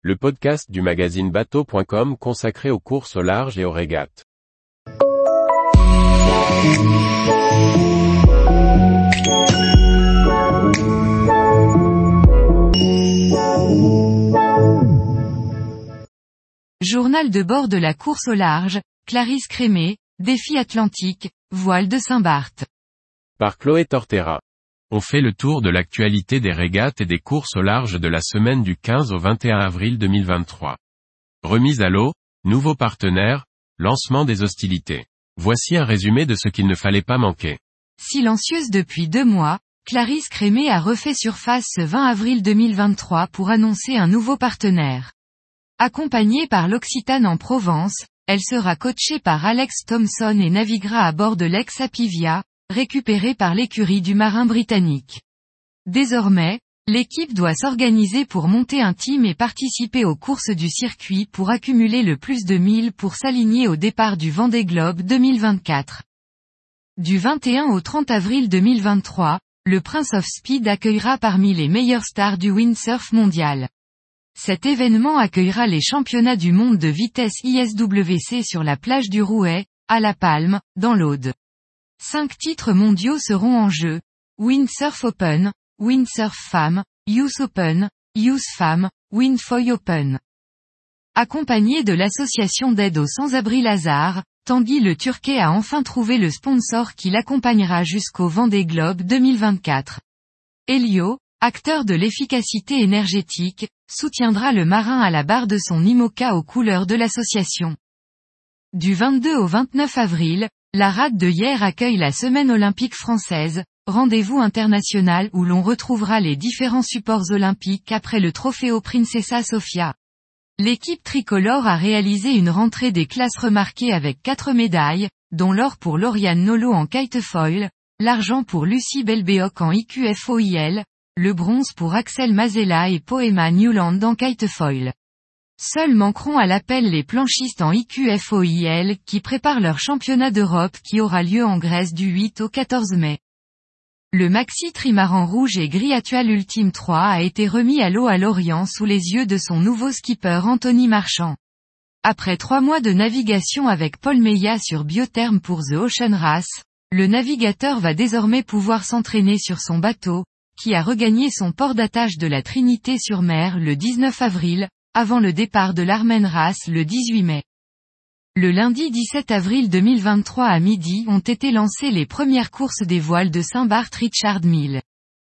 le podcast du magazine bateau.com consacré aux courses au large et aux régates. Journal de bord de la course au large, Clarisse Crémé, défi atlantique, voile de Saint-Barth. Par Chloé Tortera. On fait le tour de l'actualité des régates et des courses au large de la semaine du 15 au 21 avril 2023. Remise à l'eau, nouveaux partenaires, lancement des hostilités. Voici un résumé de ce qu'il ne fallait pas manquer. Silencieuse depuis deux mois, Clarisse Crémé a refait surface ce 20 avril 2023 pour annoncer un nouveau partenaire. Accompagnée par l'Occitane en Provence, elle sera coachée par Alex Thompson et naviguera à bord de l'ex-Apivia, récupérée par l'écurie du marin britannique. Désormais, l'équipe doit s'organiser pour monter un team et participer aux courses du circuit pour accumuler le plus de 1000 pour s'aligner au départ du Vendée Globe 2024. Du 21 au 30 avril 2023, le Prince of Speed accueillera parmi les meilleures stars du windsurf mondial. Cet événement accueillera les championnats du monde de vitesse ISWC sur la plage du Rouet, à La Palme, dans l'Aude. Cinq titres mondiaux seront en jeu. Windsurf Open, Windsurf Femme, Youth Open, Youth Femme, Windfoy Open. Accompagné de l'association d'aide aux sans-abri Lazare, Tanguy le Turquet a enfin trouvé le sponsor qui l'accompagnera jusqu'au Vendée Globe 2024. Helio, acteur de l'efficacité énergétique, soutiendra le marin à la barre de son IMOCA aux couleurs de l'association. Du 22 au 29 avril, la rade de hier accueille la Semaine olympique française, rendez-vous international où l'on retrouvera les différents supports olympiques après le Trofeo Princesa Sofia. L'équipe tricolore a réalisé une rentrée des classes remarquées avec quatre médailles, dont l'or pour Lauriane Nolo en kitefoil, l'argent pour Lucie Belbéoc en IQFOIL, le bronze pour Axel Mazella et Poema Newland en kitefoil. Seuls manqueront à l'appel les planchistes en IQFOIL qui préparent leur championnat d'Europe qui aura lieu en Grèce du 8 au 14 mai. Le maxi trimaran rouge et gris actuel Ultime 3 a été remis à l'eau à Lorient sous les yeux de son nouveau skipper Anthony Marchand. Après trois mois de navigation avec Paul Meillat sur Biotherm pour The Ocean Race, le navigateur va désormais pouvoir s'entraîner sur son bateau, qui a regagné son port d'attache de la Trinité-sur-Mer le 19 avril, avant le départ de l'Armen Race le 18 mai. Le lundi 17 avril 2023 à midi ont été lancées les premières courses des voiles de Saint-Barth Richard Mill.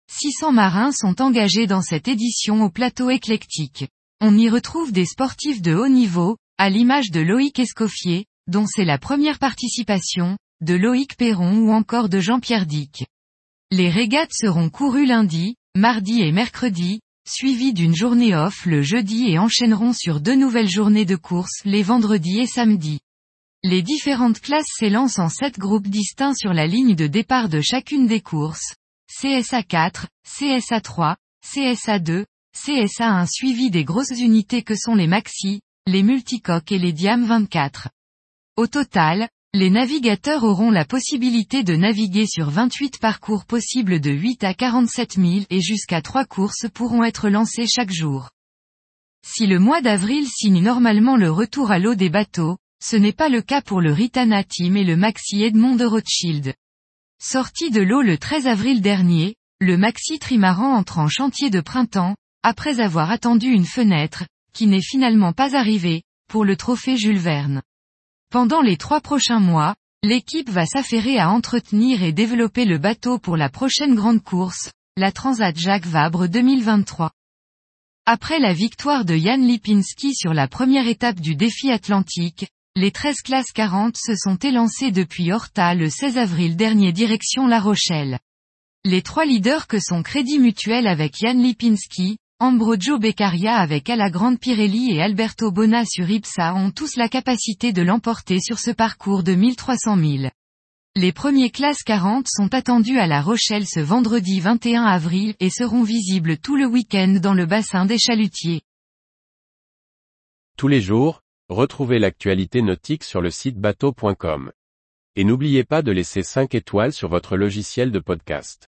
600 marins sont engagés dans cette édition au plateau éclectique. On y retrouve des sportifs de haut niveau, à l'image de Loïc Escoffier, dont c'est la première participation, de Loïc Perron ou encore de Jean-Pierre Dick. Les régates seront courues lundi, mardi et mercredi, suivies d'une journée off le jeudi et enchaîneront sur deux nouvelles journées de course les vendredis et samedis. Les différentes classes s'élancent en sept groupes distincts sur la ligne de départ de chacune des courses. CSA 4, CSA 3, CSA 2, CSA 1 suivi des grosses unités que sont les maxi, les multicoques et les diam 24. Au total, les navigateurs auront la possibilité de naviguer sur 28 parcours possibles de 8 à 47 000 et jusqu'à 3 courses pourront être lancées chaque jour. Si le mois d'avril signe normalement le retour à l'eau des bateaux, ce n'est pas le cas pour le Ritana Team et le Maxi Edmond de Rothschild. Sorti de l'eau le 13 avril dernier, le Maxi Trimaran entre en chantier de printemps, après avoir attendu une fenêtre, qui n'est finalement pas arrivée, pour le trophée Jules Verne. Pendant les trois prochains mois, l'équipe va s'affairer à entretenir et développer le bateau pour la prochaine grande course, la Transat Jacques Vabre 2023. Après la victoire de Jan Lipinski sur la première étape du défi atlantique, les 13 classes 40 se sont élancées depuis Horta le 16 avril dernier direction La Rochelle. Les trois leaders que sont Crédit Mutuel avec Jan Lipinski, Ambrogio Beccaria avec Alagrande Pirelli et Alberto Bona sur Ipsa ont tous la capacité de l'emporter sur ce parcours de 1300 000. Les premiers classes 40 sont attendus à La Rochelle ce vendredi 21 avril et seront visibles tout le week-end dans le bassin des chalutiers. Tous les jours, retrouvez l'actualité nautique sur le site bateau.com. Et n'oubliez pas de laisser 5 étoiles sur votre logiciel de podcast.